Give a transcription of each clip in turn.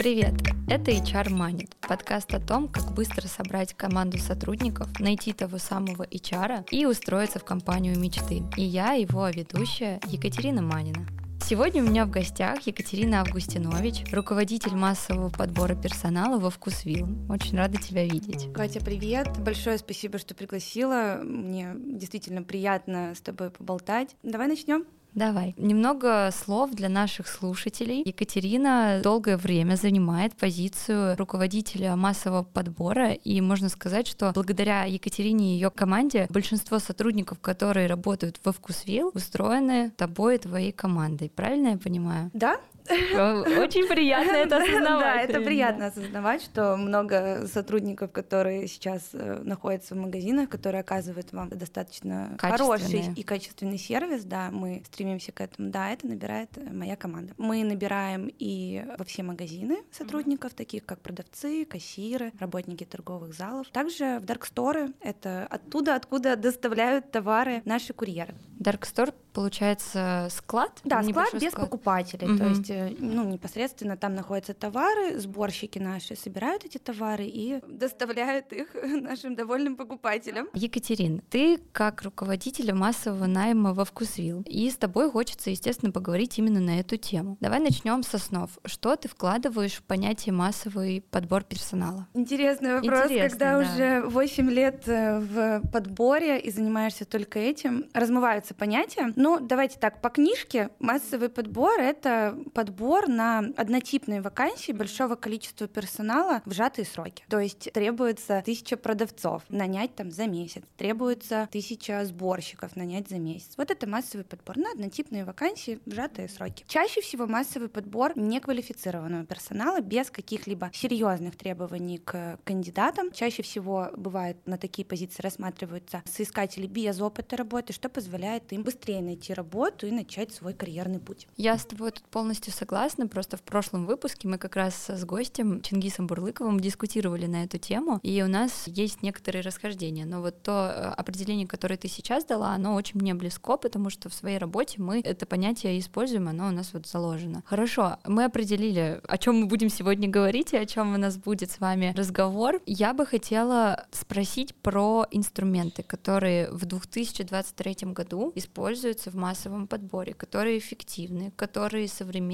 Привет! Это HR Money, подкаст о том, как быстро собрать команду сотрудников, найти того самого HR и устроиться в компанию мечты. И я, его ведущая, Екатерина Манина. Сегодня у меня в гостях Екатерина Августинович, руководитель массового подбора персонала во Вкусвилл. Очень рада тебя видеть. Катя, привет. Большое спасибо, что пригласила. Мне действительно приятно с тобой поболтать. Давай начнем. Давай. Немного слов для наших слушателей. Екатерина долгое время занимает позицию руководителя массового подбора, и можно сказать, что благодаря Екатерине и ее команде большинство сотрудников, которые работают во Вкусвилл, устроены тобой и твоей командой. Правильно я понимаю? Да, очень приятно это осознавать. Да, это приятно осознавать, что много сотрудников, которые сейчас э, находятся в магазинах, которые оказывают вам достаточно хороший и качественный сервис, да, мы стремимся к этому, да, это набирает э, моя команда. Мы набираем и во все магазины сотрудников, таких как продавцы, кассиры, работники торговых залов. Также в дарксторы, это оттуда, откуда доставляют товары наши курьеры. Даркстор получается склад? Да, склад без склад. покупателей. Угу. То есть, э, ну, непосредственно там находятся товары, сборщики наши собирают эти товары и доставляют их нашим довольным покупателям. Екатерин, ты как руководитель массового найма во Вкусвилл, и с тобой хочется, естественно, поговорить именно на эту тему. Давай начнем с основ. Что ты вкладываешь в понятие массовый подбор персонала? Интересный вопрос. Интересный, когда да. уже 8 лет э, в подборе и занимаешься только этим, размываются понятия. Ну, давайте так, по книжке массовый подбор — это подбор на однотипные вакансии большого количества персонала в сжатые сроки. То есть требуется тысяча продавцов нанять там за месяц, требуется тысяча сборщиков нанять за месяц. Вот это массовый подбор на однотипные вакансии в сжатые сроки. Чаще всего массовый подбор неквалифицированного персонала без каких-либо серьезных требований к кандидатам. Чаще всего бывает на такие позиции рассматриваются соискатели без опыта работы, что позволяет им быстрее найти работу и начать свой карьерный путь. Я с тобой тут полностью согласна. Просто в прошлом выпуске мы как раз с гостем Чингисом Бурлыковым дискутировали на эту тему, и у нас есть некоторые расхождения. Но вот то э, определение, которое ты сейчас дала, оно очень мне близко, потому что в своей работе мы это понятие используем, оно у нас вот заложено. Хорошо, мы определили, о чем мы будем сегодня говорить и о чем у нас будет с вами разговор. Я бы хотела спросить про инструменты, которые в 2023 году используются в массовом подборе, которые эффективны, которые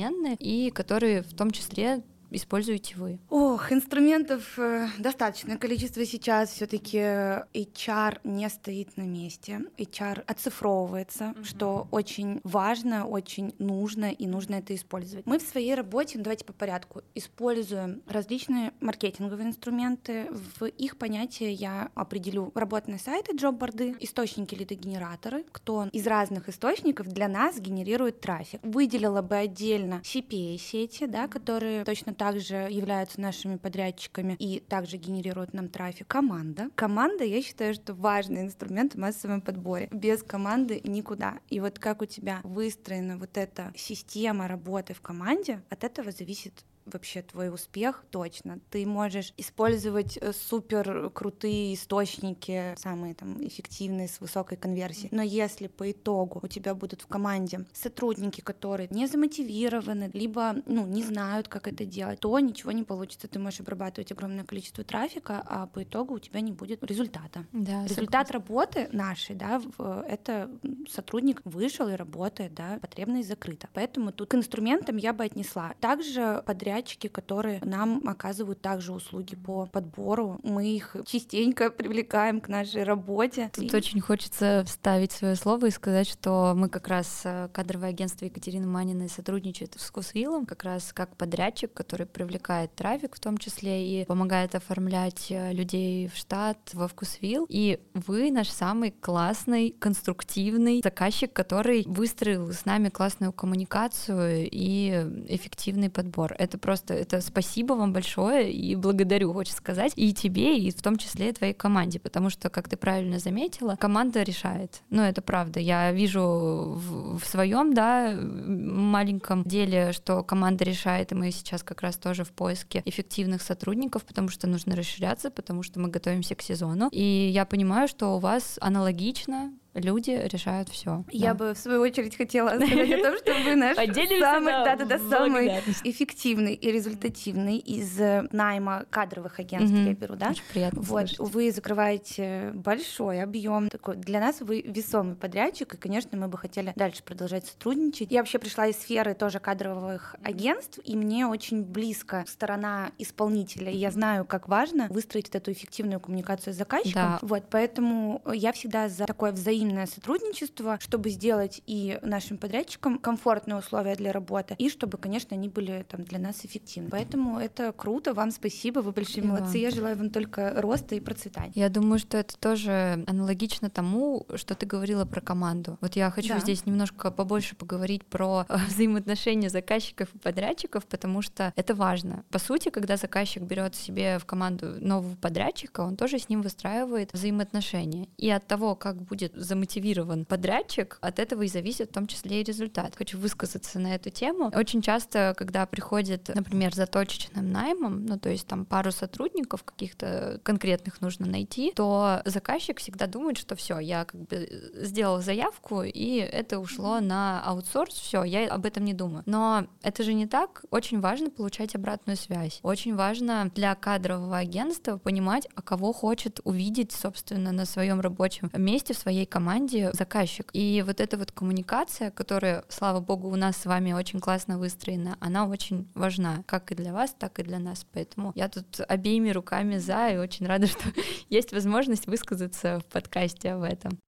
современны и которые в том числе используете вы? Ох, инструментов э, достаточное количество сейчас. Все-таки HR не стоит на месте. HR оцифровывается, mm-hmm. что очень важно, очень нужно, и нужно это использовать. Мы в своей работе, ну, давайте по порядку, используем различные маркетинговые инструменты. В их понятие я определю работные сайты, джоб-борды, источники лидогенераторы, кто из разных источников для нас генерирует трафик. Выделила бы отдельно CPA-сети, да, которые точно также являются нашими подрядчиками и также генерируют нам трафик. Команда. Команда, я считаю, что важный инструмент в массовом подборе. Без команды никуда. И вот как у тебя выстроена вот эта система работы в команде, от этого зависит вообще твой успех точно. Ты можешь использовать э, супер крутые источники, самые там эффективные с высокой конверсией. Но если по итогу у тебя будут в команде сотрудники, которые не замотивированы, либо ну, не знают, как это делать, то ничего не получится. Ты можешь обрабатывать огромное количество трафика, а по итогу у тебя не будет результата. Да, Результат согласна. работы нашей, да, это сотрудник вышел и работает, да, потребность закрыта. Поэтому тут к инструментам я бы отнесла. Также подряд подрядчики, которые нам оказывают также услуги по подбору. Мы их частенько привлекаем к нашей работе. Тут и... очень хочется вставить свое слово и сказать, что мы как раз э, кадровое агентство Екатерины Маниной сотрудничает с Вкусвиллом, как раз как подрядчик, который привлекает трафик в том числе и помогает оформлять э, людей в штат во Вкусвилл. И вы наш самый классный, конструктивный заказчик, который выстроил с нами классную коммуникацию и эффективный подбор. Это просто это спасибо вам большое и благодарю, хочется сказать, и тебе, и в том числе и твоей команде, потому что, как ты правильно заметила, команда решает. Ну, это правда. Я вижу в, в своем, да, маленьком деле, что команда решает, и мы сейчас как раз тоже в поиске эффективных сотрудников, потому что нужно расширяться, потому что мы готовимся к сезону. И я понимаю, что у вас аналогично люди решают все. Я да. бы в свою очередь хотела сказать о том, что вы наш самый, да, да, да, самый эффективный и результативный из э, найма кадровых агентств, я беру, да? Очень приятно Вот, вы закрываете большой объем такой. Для нас вы весомый подрядчик, и, конечно, мы бы хотели дальше продолжать сотрудничать. Я вообще пришла из сферы тоже кадровых агентств, и мне очень близко сторона исполнителя. И я знаю, как важно выстроить эту эффективную коммуникацию с заказчиком. Да. Вот, поэтому я всегда за такое взаимное сотрудничество, чтобы сделать и нашим подрядчикам комфортные условия для работы, и чтобы, конечно, они были там для нас эффективны. Поэтому это круто, вам спасибо, вы большие и молодцы. Я желаю вам только роста и процветания. Я думаю, что это тоже аналогично тому, что ты говорила про команду. Вот я хочу да. здесь немножко побольше поговорить про взаимоотношения заказчиков и подрядчиков, потому что это важно. По сути, когда заказчик берет себе в команду нового подрядчика, он тоже с ним выстраивает взаимоотношения. И от того, как будет замотивирован подрядчик, от этого и зависит в том числе и результат. Хочу высказаться на эту тему. Очень часто, когда приходит, например, за точечным наймом, ну то есть там пару сотрудников каких-то конкретных нужно найти, то заказчик всегда думает, что все, я как бы сделал заявку, и это ушло на аутсорс, все, я об этом не думаю. Но это же не так. Очень важно получать обратную связь. Очень важно для кадрового агентства понимать, а кого хочет увидеть, собственно, на своем рабочем месте, в своей команде заказчик. И вот эта вот коммуникация, которая, слава богу, у нас с вами очень классно выстроена, она очень важна, как и для вас, так и для нас. Поэтому я тут обеими руками за и очень рада, что есть возможность высказаться в подкасте об этом.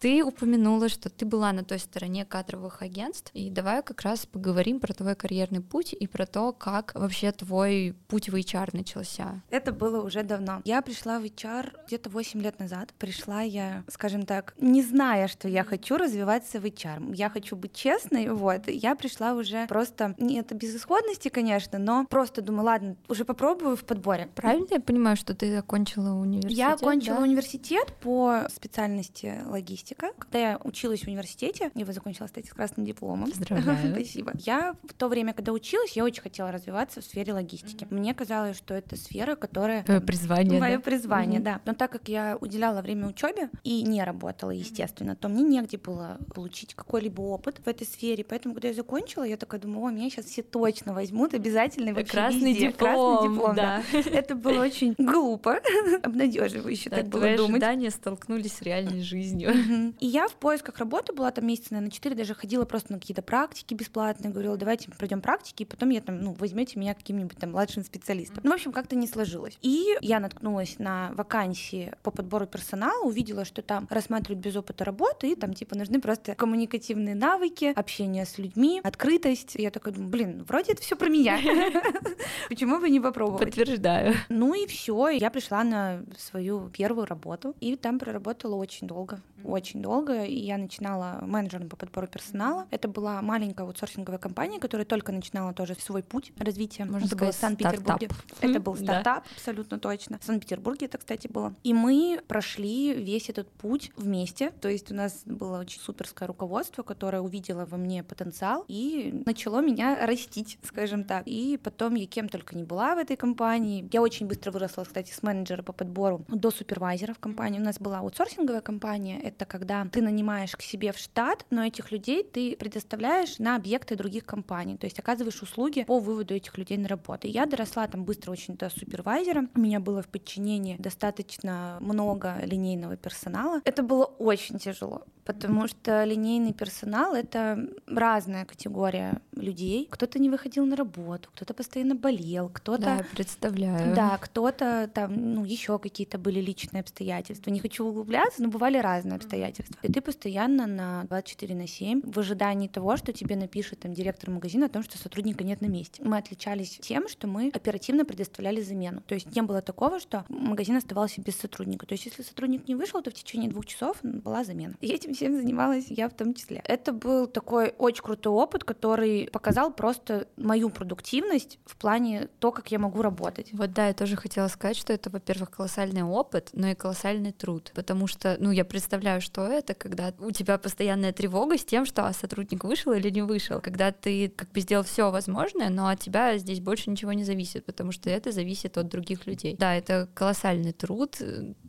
Ты упомянула, что ты была на той стороне кадровых агентств, и давай как раз поговорим про твой карьерный путь и про то, как вообще твой путь в HR начался. Это было уже давно. Я пришла в HR где-то 8 лет назад. Пришла я, скажем так, не зная, что я хочу развиваться в HR. Я хочу быть честной, вот. Я пришла уже просто, не это безысходности, конечно, но просто думаю, ладно, уже попробую в подборе. Правильно я понимаю, что ты окончила университет? Я окончила да? университет по специальности логистики логистика. Когда я училась в университете, я его закончила, кстати, с красным дипломом. Поздравляю. Спасибо. Я в то время, когда училась, я очень хотела развиваться в сфере логистики. Mm-hmm. Мне казалось, что это сфера, которая... Твое призвание, Мое да? призвание, mm-hmm. да. Но так как я уделяла время учебе и не работала, естественно, то мне негде было получить какой-либо опыт в этой сфере. Поэтому, когда я закончила, я такая думаю, о, меня сейчас все точно возьмут, обязательно вообще Красный везде. диплом, Красный диплом, да. да. Это было очень глупо, обнадеживающе так было думать. ожидания столкнулись с реальной жизнью. И я в поисках работы была там месяца, наверное, 4, даже ходила просто на какие-то практики бесплатные, говорила, давайте пройдем практики, и потом я там, ну, возьмете меня каким-нибудь там младшим специалистом. Ну, в общем, как-то не сложилось. И я наткнулась на вакансии по подбору персонала, увидела, что там рассматривают без опыта работы, и там, типа, нужны просто коммуникативные навыки, общение с людьми, открытость. И я такая думаю, блин, вроде это все про меня. Почему бы не попробовать? Подтверждаю. Ну и все, я пришла на свою первую работу, и там проработала очень долго, очень долго, и я начинала менеджером по подбору персонала. Это была маленькая аутсорсинговая компания, которая только начинала тоже свой путь развития. Можно это сказать, было в Санкт-Петербурге. Это был стартап, да. абсолютно точно. В Санкт-Петербурге это, кстати, было. И мы прошли весь этот путь вместе. То есть у нас было очень суперское руководство, которое увидело во мне потенциал и начало меня растить, скажем так. И потом я кем только не была в этой компании. Я очень быстро выросла, кстати, с менеджера по подбору до супервайзера в компании. У нас была аутсорсинговая компания. Это когда ты нанимаешь к себе в штат, но этих людей ты предоставляешь на объекты других компаний, то есть оказываешь услуги по выводу этих людей на работу. Я доросла там быстро очень до супервайзера, у меня было в подчинении достаточно много линейного персонала. Это было очень тяжело, потому что линейный персонал — это разная категория людей. Кто-то не выходил на работу, кто-то постоянно болел, кто-то... Да, представляю. Да, кто-то там, ну, еще какие-то были личные обстоятельства. Не хочу углубляться, но бывали разные обстоятельства. И ты постоянно на 24 на 7 в ожидании того, что тебе напишет там директор магазина о том, что сотрудника нет на месте. Мы отличались тем, что мы оперативно предоставляли замену. То есть не было такого, что магазин оставался без сотрудника. То есть если сотрудник не вышел, то в течение двух часов была замена. И этим всем занималась я в том числе. Это был такой очень крутой опыт, который показал просто мою продуктивность в плане то, как я могу работать. Вот да, я тоже хотела сказать, что это, во-первых, колоссальный опыт, но и колоссальный труд, потому что, ну, я представляю, что что это, когда у тебя постоянная тревога с тем, что а, сотрудник вышел или не вышел, когда ты как бы сделал все возможное, но от тебя здесь больше ничего не зависит, потому что это зависит от других людей. Да, это колоссальный труд,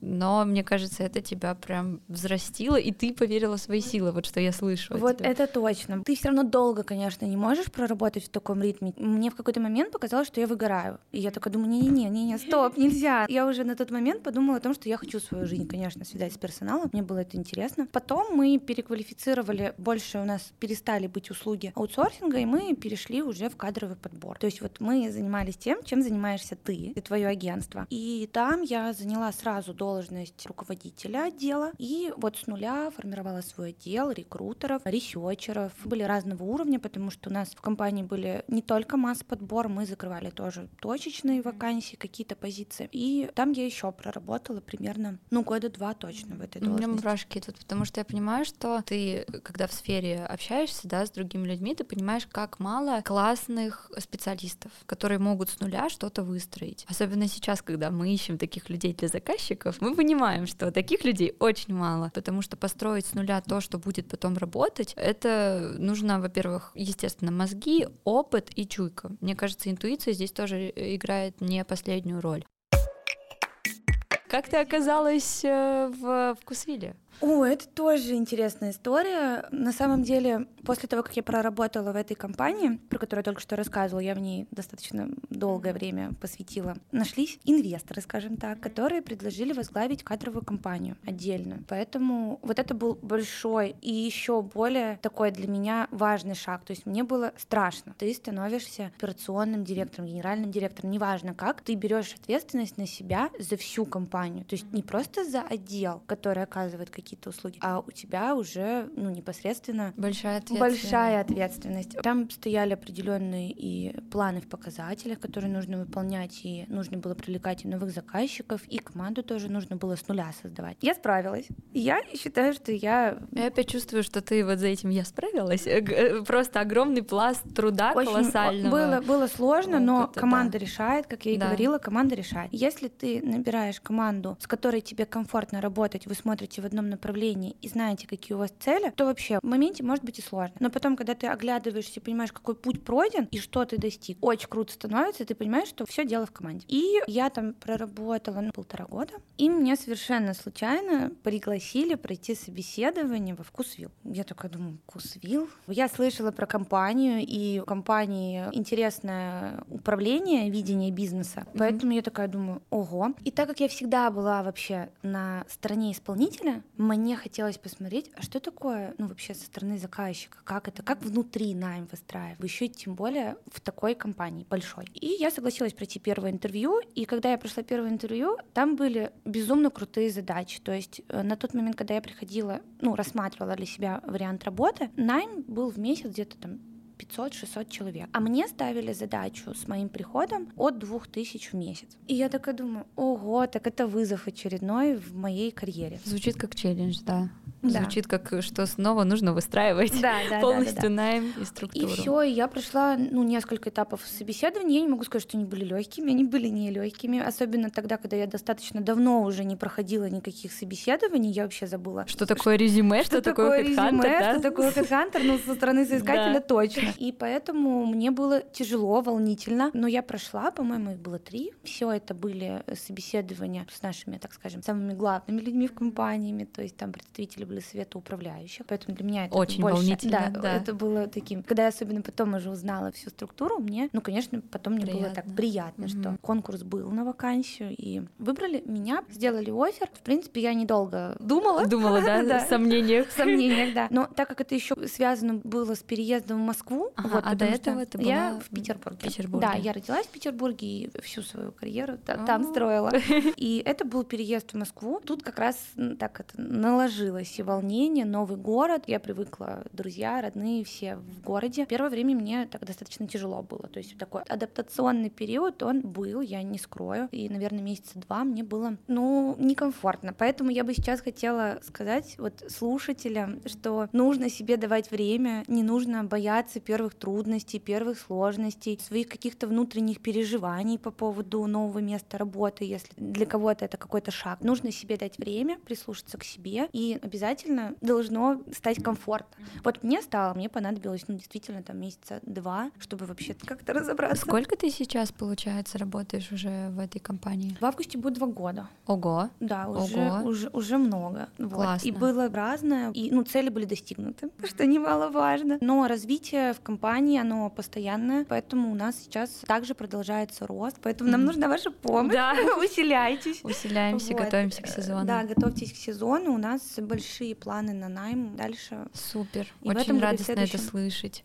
но мне кажется, это тебя прям взрастило, и ты поверила в свои силы, вот что я слышу. Вот это точно. Ты все равно долго, конечно, не можешь проработать в таком ритме. Мне в какой-то момент показалось, что я выгораю. И я такая думаю, не-не-не, не-не, стоп, нельзя. Я уже на тот момент подумала о том, что я хочу свою жизнь, конечно, свидать с персоналом. Мне было это интересно. Потом мы переквалифицировали, больше у нас перестали быть услуги аутсорсинга, и мы перешли уже в кадровый подбор. То есть вот мы занимались тем, чем занимаешься ты и твое агентство. И там я заняла сразу должность руководителя отдела, и вот с нуля формировала свой отдел рекрутеров, ресерчеров. Были разного уровня, потому что у нас в компании были не только масс-подбор, мы закрывали тоже точечные вакансии, какие-то позиции. И там я еще проработала примерно, ну, года два точно в этой должности. У меня мурашки тут, потому что я понимаю, что ты, когда в сфере общаешься, да, с другими людьми, ты понимаешь, как мало классных специалистов, которые могут с нуля что-то выстроить. Особенно сейчас, когда мы ищем таких людей для заказчиков, мы понимаем, что таких людей очень мало, потому что построить с нуля то, что будет потом работать, это нужно, во-первых, естественно, мозги, опыт и чуйка. Мне кажется, интуиция здесь тоже играет не последнюю роль. Как ты оказалась э, в Вкусвилле? О, это тоже интересная история. На самом деле, после того, как я проработала в этой компании, про которую я только что рассказывала, я в ней достаточно долгое время посвятила, нашлись инвесторы, скажем так, которые предложили возглавить кадровую компанию отдельно. Поэтому вот это был большой и еще более такой для меня важный шаг. То есть мне было страшно. Ты становишься операционным директором, генеральным директором, неважно как, ты берешь ответственность на себя за всю компанию. То есть не просто за отдел, который оказывает какие какие-то услуги, а у тебя уже ну, непосредственно большая ответственность. большая ответственность. Там стояли определенные и планы в показателях, которые нужно выполнять, и нужно было привлекать и новых заказчиков, и команду тоже нужно было с нуля создавать. Я справилась. Я считаю, что я... Я опять чувствую, что ты вот за этим я справилась. Э, э, просто огромный пласт труда Очень колоссального. Было, было сложно, но опыта, команда да. решает, как я и да. говорила, команда решает. Если ты набираешь команду, с которой тебе комфортно работать, вы смотрите в одном направлении и знаете, какие у вас цели, то вообще в моменте может быть и сложно. Но потом, когда ты оглядываешься, понимаешь, какой путь пройден и что ты достиг, очень круто становится, и ты понимаешь, что все дело в команде. И я там проработала ну, полтора года, и мне совершенно случайно пригласили пройти собеседование во Вкусвилл. Я такая думаю, Вкусвилл? Я слышала про компанию, и у компании интересное управление, видение бизнеса, mm-hmm. поэтому я такая думаю, ого. И так как я всегда была вообще на стороне исполнителя, мне хотелось посмотреть, а что такое, ну, вообще со стороны заказчика, как это, как внутри найм выстраивать, еще тем более в такой компании большой. И я согласилась пройти первое интервью, и когда я прошла первое интервью, там были безумно крутые задачи. То есть э, на тот момент, когда я приходила, ну, рассматривала для себя вариант работы, найм был в месяц где-то там 500-600 человек. А мне ставили задачу с моим приходом от 2000 в месяц. И я такая думаю, ого, так это вызов очередной в моей карьере. Звучит как челлендж, да. Да. Звучит как, что снова нужно выстраивать да, да, полностью да, да, да. найм и структуру. И все, я прошла ну, несколько этапов собеседования. Я не могу сказать, что они были легкими, они были не легкими. Особенно тогда, когда я достаточно давно уже не проходила никаких собеседований, я вообще забыла. Что такое резюме, что, что такое резюме, да? что такое хедхантер, ну, со стороны соискателя точно. И поэтому мне было тяжело, волнительно. Но я прошла, по-моему, их было три. Все это были собеседования с нашими, так скажем, самыми главными людьми в компаниями, то есть там представители были совета управляющих, поэтому для меня это очень больше, волнительно. Да, да, это было таким. Когда я особенно потом уже узнала всю структуру, мне, ну, конечно, потом мне приятно. было так приятно, угу. что конкурс был на вакансию и выбрали меня, сделали офер. В принципе, я недолго думала. Думала, да, в сомнениях. В сомнениях, да. Но так как это еще связано было с переездом в Москву, ага, вот, а до этого ты была я в Петербурге. Петербурге. Да, я родилась в Петербурге и всю свою карьеру там строила. И это был переезд в Москву. Тут как раз так это наложилось и волнение, новый город. Я привыкла, друзья, родные все в городе. Первое время мне так достаточно тяжело было. То есть такой адаптационный период, он был, я не скрою. И, наверное, месяца два мне было, ну, некомфортно. Поэтому я бы сейчас хотела сказать вот слушателям, что нужно себе давать время, не нужно бояться первых трудностей, первых сложностей, своих каких-то внутренних переживаний по поводу нового места работы, если для кого-то это какой-то шаг. Нужно себе дать время, прислушаться к себе и обязательно обязательно должно стать комфортно. Вот мне стало, мне понадобилось, ну, действительно, там месяца два, чтобы вообще как-то разобраться. Сколько ты сейчас, получается, работаешь уже в этой компании? В августе будет два года. Ого. Да, уже, Ого. уже, уже много. Вот. Классно. И было разное, и ну, цели были достигнуты, что немаловажно. Но развитие в компании, оно постоянное, поэтому у нас сейчас также продолжается рост, поэтому нам нужна ваша помощь. Да. Усиляйтесь. Усиляемся, Вот. готовимся к сезону. Да, готовьтесь к сезону. У нас большие планы на найм дальше. Супер. И Очень радостно это слышать.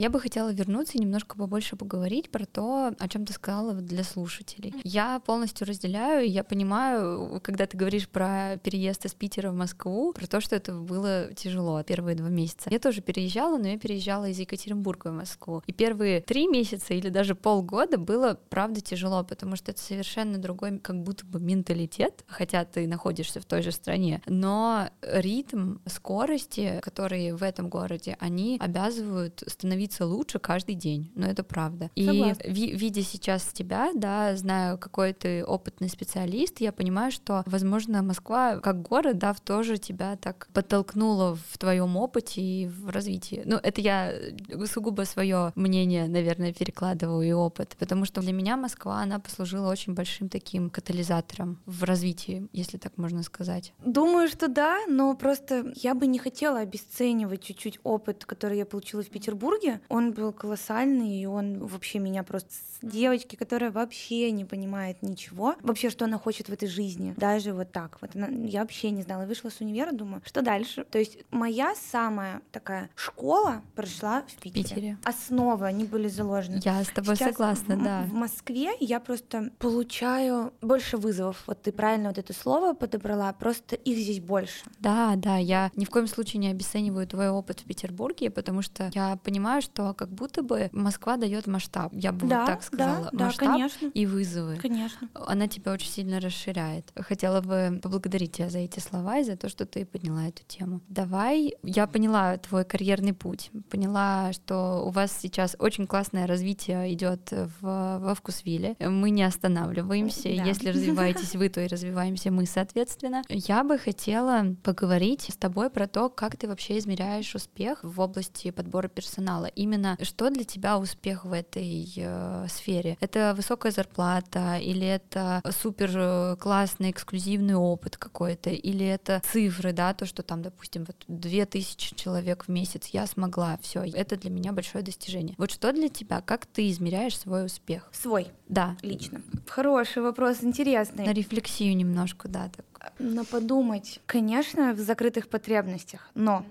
Я бы хотела вернуться и немножко побольше поговорить про то, о чем ты сказала для слушателей. Я полностью разделяю, я понимаю, когда ты говоришь про переезд из Питера в Москву, про то, что это было тяжело первые два месяца. Я тоже переезжала, но я переезжала из Екатеринбурга в Москву. И первые три месяца или даже полгода было, правда, тяжело, потому что это совершенно другой как будто бы менталитет, хотя ты находишься в той же стране, но ритм скорости, которые в этом городе, они обязывают становиться лучше каждый день, но это правда. И Согласна. ви- видя сейчас тебя, да, знаю, какой ты опытный специалист, я понимаю, что, возможно, Москва как город, да, тоже тебя так подтолкнула в твоем опыте и в развитии. Ну, это я э, сугубо свое мнение, наверное, перекладываю и опыт, потому что для меня Москва, она послужила очень большим таким катализатором в развитии, если так можно сказать. Думаю, что да, но просто я бы не хотела обесценивать чуть-чуть опыт, который я получила в Петербурге. Он был колоссальный, и он вообще меня просто с девочки, которая вообще не понимает ничего, вообще, что она хочет в этой жизни, даже вот так. Вот она, я вообще не знала. Вышла с универа, думаю, что дальше? То есть моя самая такая школа прошла в Питере. Питере. Основы, они были заложены. Я с тобой Сейчас согласна, в- да. В Москве я просто получаю больше вызовов. Вот ты правильно вот это слово подобрала, просто их здесь больше. Да, да, я ни в коем случае не обесцениваю твой опыт в Петербурге, потому что я понимаю, что как будто бы Москва дает масштаб, я бы да, вот так сказала, да, да, масштаб конечно, и вызовы. конечно. Она тебя очень сильно расширяет. Хотела бы поблагодарить тебя за эти слова и за то, что ты подняла эту тему. Давай, я поняла твой карьерный путь, поняла, что у вас сейчас очень классное развитие идет в, во вкусвилле. Мы не останавливаемся. Да. Если развиваетесь вы, то и развиваемся мы, соответственно. Я бы хотела поговорить с тобой про то, как ты вообще измеряешь успех в области подбора персонала. Именно что для тебя успех в этой э, сфере? Это высокая зарплата или это супер э, классный эксклюзивный опыт какой-то, или это цифры, да, то, что там, допустим, вот 2000 человек в месяц я смогла, все, это для меня большое достижение. Вот что для тебя, как ты измеряешь свой успех? Свой, Да, лично. Хороший вопрос, интересный. на рефлексию немножко, да, так. Но подумать, конечно, в закрытых потребностях, но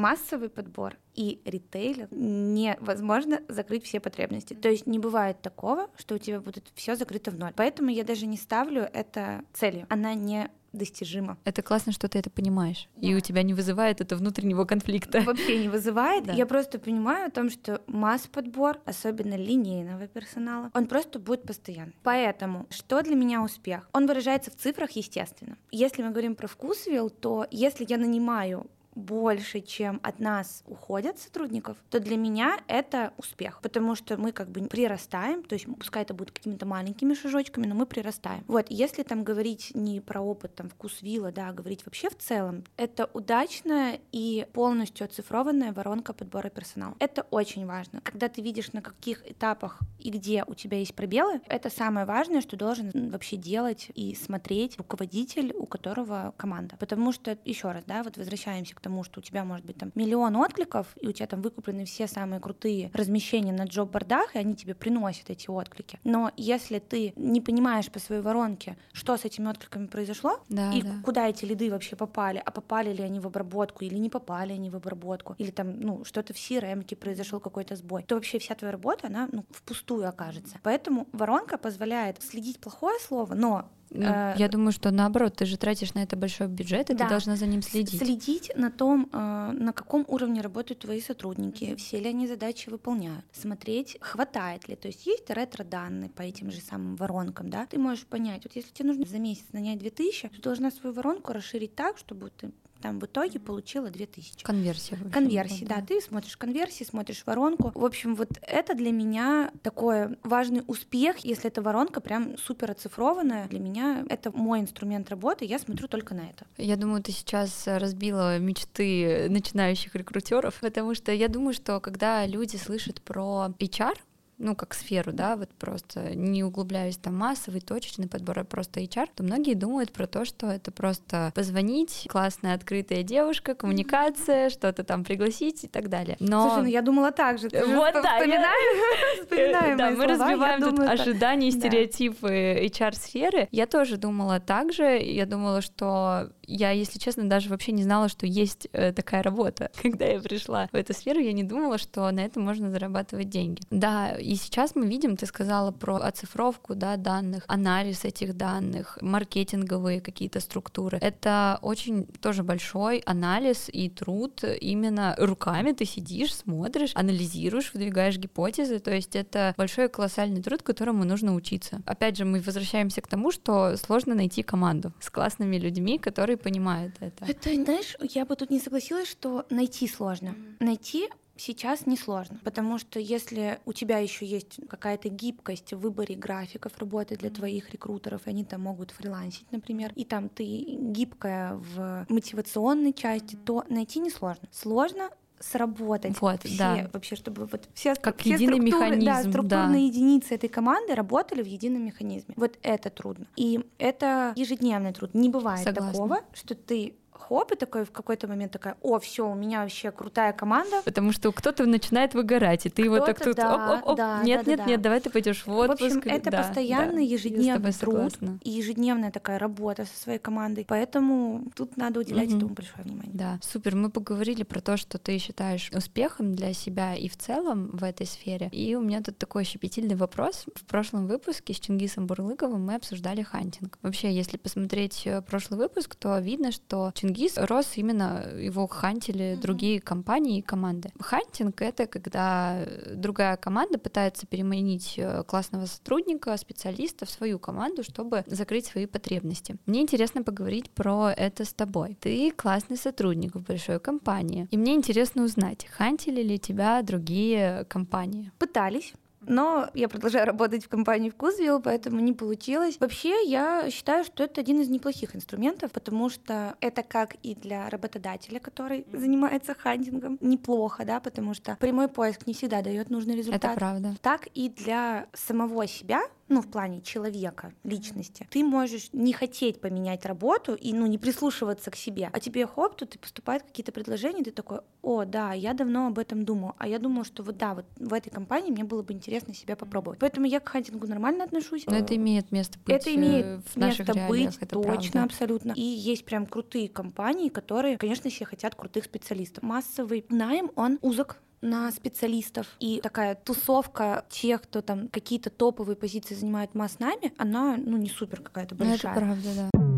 массовый подбор и ритейлер невозможно закрыть все потребности. То есть не бывает такого, что у тебя будет все закрыто в ноль. Поэтому я даже не ставлю это целью. Она не достижима. Это классно, что ты это понимаешь, и у тебя не вызывает это внутреннего конфликта. Вообще не вызывает. Да. Я просто понимаю о том, что масс-подбор, особенно линейного персонала, он просто будет постоянный. Поэтому, что для меня успех? Он выражается в цифрах, естественно. Если мы говорим про вкусвилл, то если я нанимаю больше, чем от нас уходят сотрудников, то для меня это успех, потому что мы как бы прирастаем, то есть пускай это будет какими-то маленькими шажочками, но мы прирастаем. Вот, если там говорить не про опыт там вкус вилла, да, а говорить вообще в целом, это удачная и полностью оцифрованная воронка подбора персонала. Это очень важно. Когда ты видишь, на каких этапах и где у тебя есть пробелы, это самое важное, что должен вообще делать и смотреть руководитель, у которого команда. Потому что, еще раз, да, вот возвращаемся к тому, что у тебя может быть там миллион откликов, и у тебя там выкуплены все самые крутые размещения на джоб-бордах, и они тебе приносят эти отклики. Но если ты не понимаешь по своей воронке, что с этими откликами произошло, Да, и да. куда эти лиды вообще попали, а попали ли они в обработку или не попали они в обработку, или там, ну, что-то в CRM произошел какой-то сбой, то вообще вся твоя работа, она, ну, впустую окажется. Поэтому воронка позволяет следить плохое слово, но Ну, Э, Я думаю, что наоборот, ты же тратишь на это большой бюджет, и Да. ты должна за ним следить. следить на том, э, на каком уровне работают твои сотрудники, все ли они задачи выполняют, смотреть, хватает ли, то есть есть ретро-данные по этим же самым воронкам, да, ты можешь понять, вот если тебе нужно за месяц нанять 2000, ты должна свою воронку расширить так, чтобы ты там в итоге получила 2000. Конверсия. Конверсии, да. Ты смотришь конверсии, смотришь воронку. В общем, вот это для меня такой важный успех, если эта воронка прям супер оцифрованная. Для меня это мой инструмент работы, я смотрю только на это. Я думаю, ты сейчас разбила мечты начинающих рекрутеров, потому что я думаю, что когда люди слышат про HR, ну, как сферу, да, вот просто не углубляясь там массовый, точечный подбор, а просто HR, то многие думают про то, что это просто позвонить, классная открытая девушка, коммуникация, что-то там пригласить и так далее. Но... Слушай, ну я думала так же. Ты вот, да, вспоминаем Да, мы разбиваем тут ожидания, стереотипы HR-сферы. Я тоже думала так же. Я думала, что я, если честно, даже вообще не знала, что есть э, такая работа. Когда я пришла в эту сферу, я не думала, что на этом можно зарабатывать деньги. Да, и сейчас мы видим, ты сказала про оцифровку да, данных, анализ этих данных, маркетинговые какие-то структуры. Это очень тоже большой анализ и труд именно руками ты сидишь, смотришь, анализируешь, выдвигаешь гипотезы, то есть это большой колоссальный труд, которому нужно учиться. Опять же, мы возвращаемся к тому, что сложно найти команду с классными людьми, которые понимают это. Это, знаешь, я бы тут не согласилась, что найти сложно. Найти сейчас несложно, потому что если у тебя еще есть какая-то гибкость в выборе графиков работы для твоих рекрутеров, и они там могут фрилансить, например, и там ты гибкая в мотивационной части, то найти несложно. Сложно сработать вот, все, да. вообще, чтобы вот все, как все единый механизм, да, структурные да. единицы этой команды работали в едином механизме. Вот это трудно. И это ежедневный труд. Не бывает Согласна. такого, что ты хоп, и такой в какой-то момент такая, о, все, у меня вообще крутая команда. Потому что кто-то начинает выгорать, и ты его так тут, да, оп, оп, оп, да, нет, да, нет, да, нет, давай ты пойдешь в отпуск. В общем, это да, постоянный да, ежедневный труд и ежедневная такая работа со своей командой, поэтому тут надо уделять угу. этому большое внимание. Да, супер, мы поговорили про то, что ты считаешь успехом для себя и в целом в этой сфере, и у меня тут такой щепетильный вопрос. В прошлом выпуске с Чингисом Бурлыковым мы обсуждали хантинг. Вообще, если посмотреть э, прошлый выпуск, то видно, что Чингис Чингис рос именно, его хантили mm-hmm. другие компании и команды. Хантинг — это когда другая команда пытается переманить э, классного сотрудника, специалиста в свою команду, чтобы закрыть свои потребности. Мне интересно поговорить про это с тобой. Ты классный сотрудник в большой компании, и мне интересно узнать, хантили ли тебя другие компании? Пытались. Но я продолжаю работать в компании Вкусвилл, поэтому не получилось. Вообще, я считаю, что это один из неплохих инструментов, потому что это как и для работодателя, который занимается хантингом, неплохо, да, потому что прямой поиск не всегда дает нужный результат. Это правда. Так и для самого себя, ну, в плане человека, личности, ты можешь не хотеть поменять работу и, ну, не прислушиваться к себе, а тебе хоп, тут и поступают какие-то предложения, ты такой, о, да, я давно об этом думал, а я думал, что вот да, вот в этой компании мне было бы интересно себя попробовать. Поэтому я к хантингу нормально отношусь. Но это имеет место быть Это имеет э, в место быть, это точно, правда. абсолютно. И есть прям крутые компании, которые, конечно, все хотят крутых специалистов. Массовый найм, он узок, на специалистов. И такая тусовка тех, кто там какие-то топовые позиции занимает масс нами, она ну не супер какая-то большая. Ну, это правда, да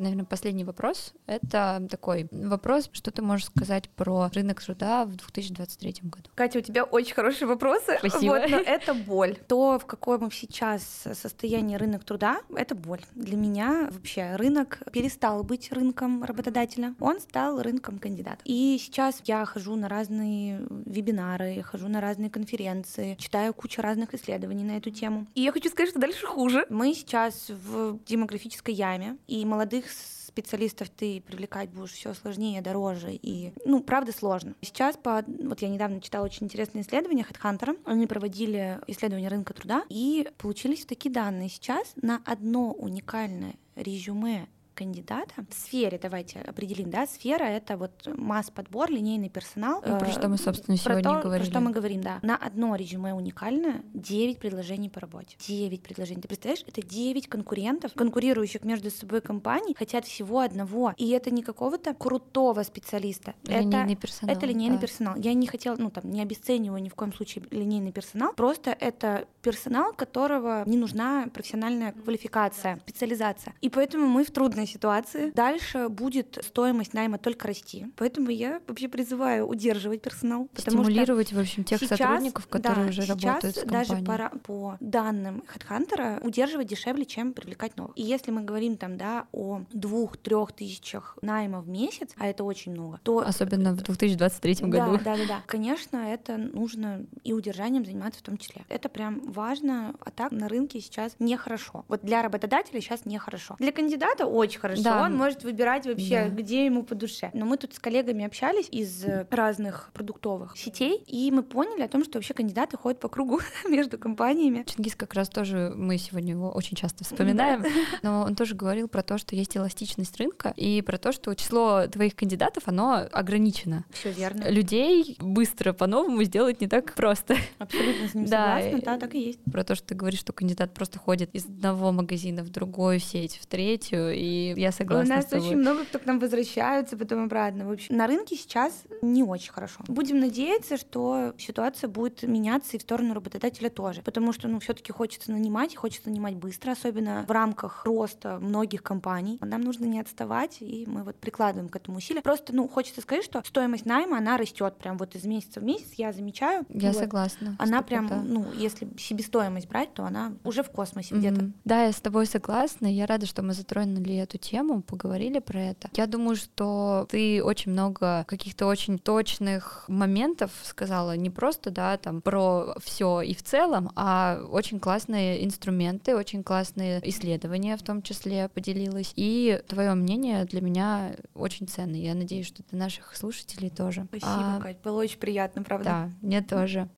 наверное, последний вопрос. Это такой вопрос, что ты можешь сказать про рынок труда в 2023 году? Катя, у тебя очень хорошие вопросы. Спасибо. Вот, но это боль. То, в каком сейчас состоянии рынок труда, это боль. Для меня вообще рынок перестал быть рынком работодателя, он стал рынком кандидата. И сейчас я хожу на разные вебинары, хожу на разные конференции, читаю кучу разных исследований на эту тему. И я хочу сказать, что дальше хуже. Мы сейчас в демографической яме, и молодых специалистов ты привлекать будешь все сложнее, дороже и, ну, правда, сложно. Сейчас, по, вот я недавно читала очень интересное исследование HeadHunter, они проводили исследование рынка труда и получились такие данные. Сейчас на одно уникальное резюме кандидата в сфере, давайте определим, да, сфера — это вот масс-подбор, линейный персонал. Ну, про что мы, собственно, сегодня про то, говорили. Про что мы говорим, да. На одно резюме уникальное 9 предложений по работе. 9 предложений. Ты представляешь, это 9 конкурентов, конкурирующих между собой компаний, хотят всего одного. И это не какого-то крутого специалиста. Линейный это, персонал. Это линейный да. персонал. Я не хотела, ну там, не обесцениваю ни в коем случае линейный персонал, просто это персонал, которого не нужна профессиональная квалификация, специализация. И поэтому мы в трудной ситуации. Дальше будет стоимость найма только расти. Поэтому я вообще призываю удерживать персонал. Стимулировать, что в общем, тех сейчас, сотрудников, которые да, уже сейчас работают с даже по, по данным HeadHunter удерживать дешевле, чем привлекать новых. И если мы говорим там, да, о двух-трех тысячах найма в месяц, а это очень много, то... Особенно в 2023 году. Да, да, да, да. Конечно, это нужно и удержанием заниматься в том числе. Это прям важно, а так на рынке сейчас нехорошо. Вот для работодателя сейчас нехорошо. Для кандидата очень хорошо. Да. Он может выбирать вообще, да. где ему по душе. Но мы тут с коллегами общались из разных продуктовых сетей, и мы поняли о том, что вообще кандидаты ходят по кругу между компаниями. Чингис как раз тоже, мы сегодня его очень часто вспоминаем, но он тоже говорил про то, что есть эластичность рынка, и про то, что число твоих кандидатов, оно ограничено. Все верно. Людей быстро по-новому сделать не так просто. Абсолютно с ним да, согласна, да, так и есть. Про то, что ты говоришь, что кандидат просто ходит из одного магазина в другую сеть, в третью, и я согласна У нас очень много кто к нам возвращаются потом обратно. В общем, на рынке сейчас не очень хорошо. Будем надеяться, что ситуация будет меняться и в сторону работодателя тоже, потому что, ну, все таки хочется нанимать, и хочется нанимать быстро, особенно в рамках роста многих компаний. Нам нужно не отставать, и мы вот прикладываем к этому усилия. Просто, ну, хочется сказать, что стоимость найма, она растет прям вот из месяца в месяц, я замечаю. Я вот. согласна. Она прям, ну, если себестоимость брать, то она уже в космосе mm-hmm. где-то. Да, я с тобой согласна. Я рада, что мы затронули эту тему, поговорили про это. Я думаю, что ты очень много каких-то очень точных моментов сказала, не просто, да, там про все и в целом, а очень классные инструменты, очень классные исследования в том числе поделилась. И твое мнение для меня очень ценно. Я надеюсь, что для наших слушателей тоже. Спасибо, а, Кать, было очень приятно, правда? Да, мне тоже.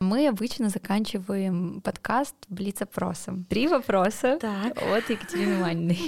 Мы обычно заканчиваем подкаст блиц-опросом. Три вопроса так. от Екатерины Маниной.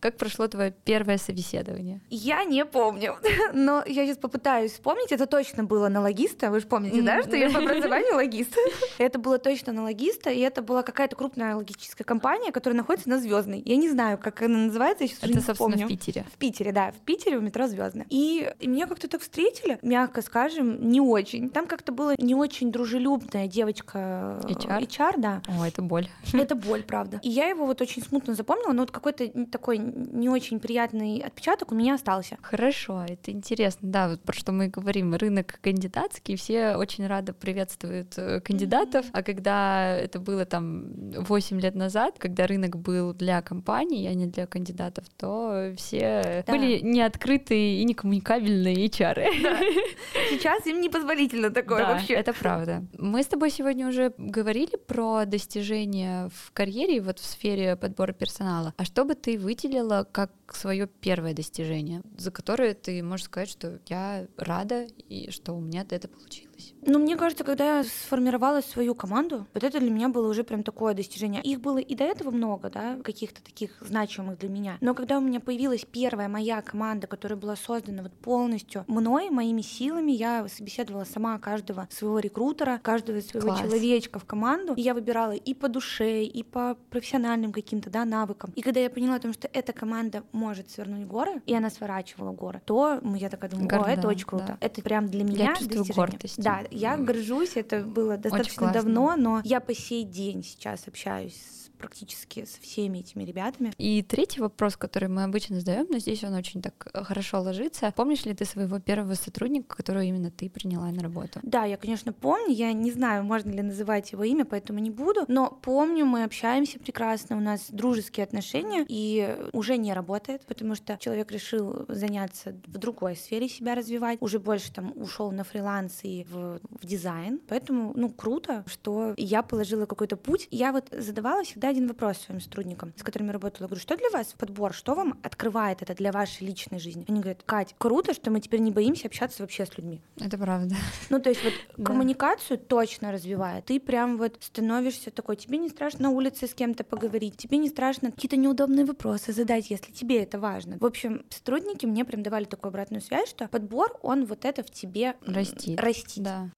Как прошло твое первое собеседование? Я не помню, но я сейчас попытаюсь вспомнить. Это точно было на логиста. Вы же помните, да, что я по образованию логист? Это было точно на логиста, и это была какая-то крупная логическая компания, которая находится на Звездной. Я не знаю, как она называется, я сейчас это, уже не собственно, помню. в Питере. В Питере, да, в Питере, в метро Звездная. И, и меня как-то так встретили, мягко скажем, не очень. Там как-то было не очень дружелюбная девочка HR, HR да. О, это боль. Это боль, правда. И я его вот очень смутно запомнила, но вот какой-то такой не очень приятный отпечаток у меня остался. Хорошо, это интересно. Да, вот про что мы говорим. Рынок кандидатский, все очень рады приветствуют э, кандидатов, mm-hmm. а когда это было там 8 лет назад, когда рынок был для компаний, а не для кандидатов, то все да. были неоткрытые и некоммуникабельные HR. Да. Сейчас им непозволительно такое да, вообще. это правда. Мы с тобой сегодня уже говорили про достижения в карьере, вот в сфере подбора персонала. А что бы ты выделила как свое первое достижение, за которое ты можешь сказать, что я рада и что у меня это получилось? Ну, мне кажется, когда я сформировала свою команду, вот это для меня было уже прям такое достижение. Их было и до этого много, да, каких-то таких значимых для меня. Но когда у меня появилась первая моя команда, которая была создана вот полностью мной, моими силами, я собеседовала сама каждого своего рекрутера, каждого своего Класс. человечка в команду, и я выбирала и по душе, и по профессиональным каким-то, да, навыкам. И когда я поняла о том, что эта команда может свернуть горы, и она сворачивала горы, то я такая думаю, Горда, о, это очень круто. Да. Это прям для меня я достижение. Гордость. Да, я горжусь, это было достаточно давно, но я по сей день сейчас общаюсь с практически со всеми этими ребятами. И третий вопрос, который мы обычно задаем, но здесь он очень так э, хорошо ложится. Помнишь ли ты своего первого сотрудника, которого именно ты приняла на работу? Да, я, конечно, помню. Я не знаю, можно ли называть его имя, поэтому не буду. Но помню, мы общаемся прекрасно, у нас дружеские отношения, и уже не работает, потому что человек решил заняться в другой сфере себя развивать, уже больше там ушел на фриланс и в, в дизайн. Поэтому, ну, круто, что я положила какой-то путь. Я вот задавала всегда один вопрос своим сотрудникам, с которыми работала. Я говорю, что для вас подбор, что вам открывает это для вашей личной жизни? Они говорят, Кать, круто, что мы теперь не боимся общаться вообще с людьми. Это правда. Ну, то есть вот да. коммуникацию точно развивает. Ты прям вот становишься такой, тебе не страшно на улице с кем-то поговорить, тебе не страшно какие-то неудобные вопросы задать, если тебе это важно. В общем, сотрудники мне прям давали такую обратную связь, что подбор, он вот это в тебе растит. растит. Да.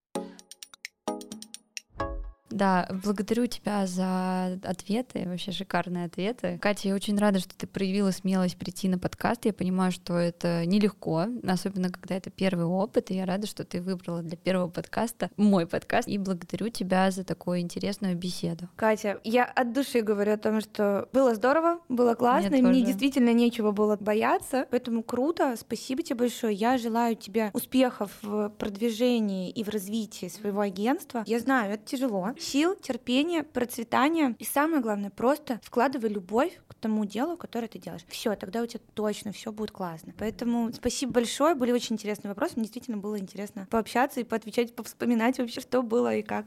Да, благодарю тебя за ответы, вообще шикарные ответы. Катя, я очень рада, что ты проявила смелость прийти на подкаст. Я понимаю, что это нелегко, особенно когда это первый опыт, и я рада, что ты выбрала для первого подкаста мой подкаст, и благодарю тебя за такую интересную беседу. Катя, я от души говорю о том, что было здорово, было классно, мне, мне действительно нечего было бояться, поэтому круто, спасибо тебе большое. Я желаю тебе успехов в продвижении и в развитии своего агентства. Я знаю, это тяжело. Сил, терпения, процветания. И самое главное, просто вкладывай любовь к тому делу, которое ты делаешь. Все, тогда у тебя точно все будет классно. Поэтому спасибо большое. Были очень интересные вопросы. Мне действительно было интересно пообщаться и поотвечать, повспоминать вообще, что было и как.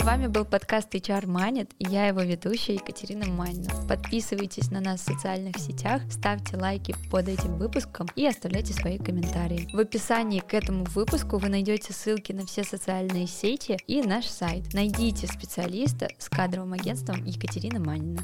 С вами был подкаст HR Манит, и я его ведущая Екатерина Манина. Подписывайтесь на нас в социальных сетях, ставьте лайки под этим выпуском и оставляйте свои комментарии. В описании к этому выпуску вы найдете ссылки на все социальные сети и наш сайт. Найдите специалиста с кадровым агентством Екатерина Манина.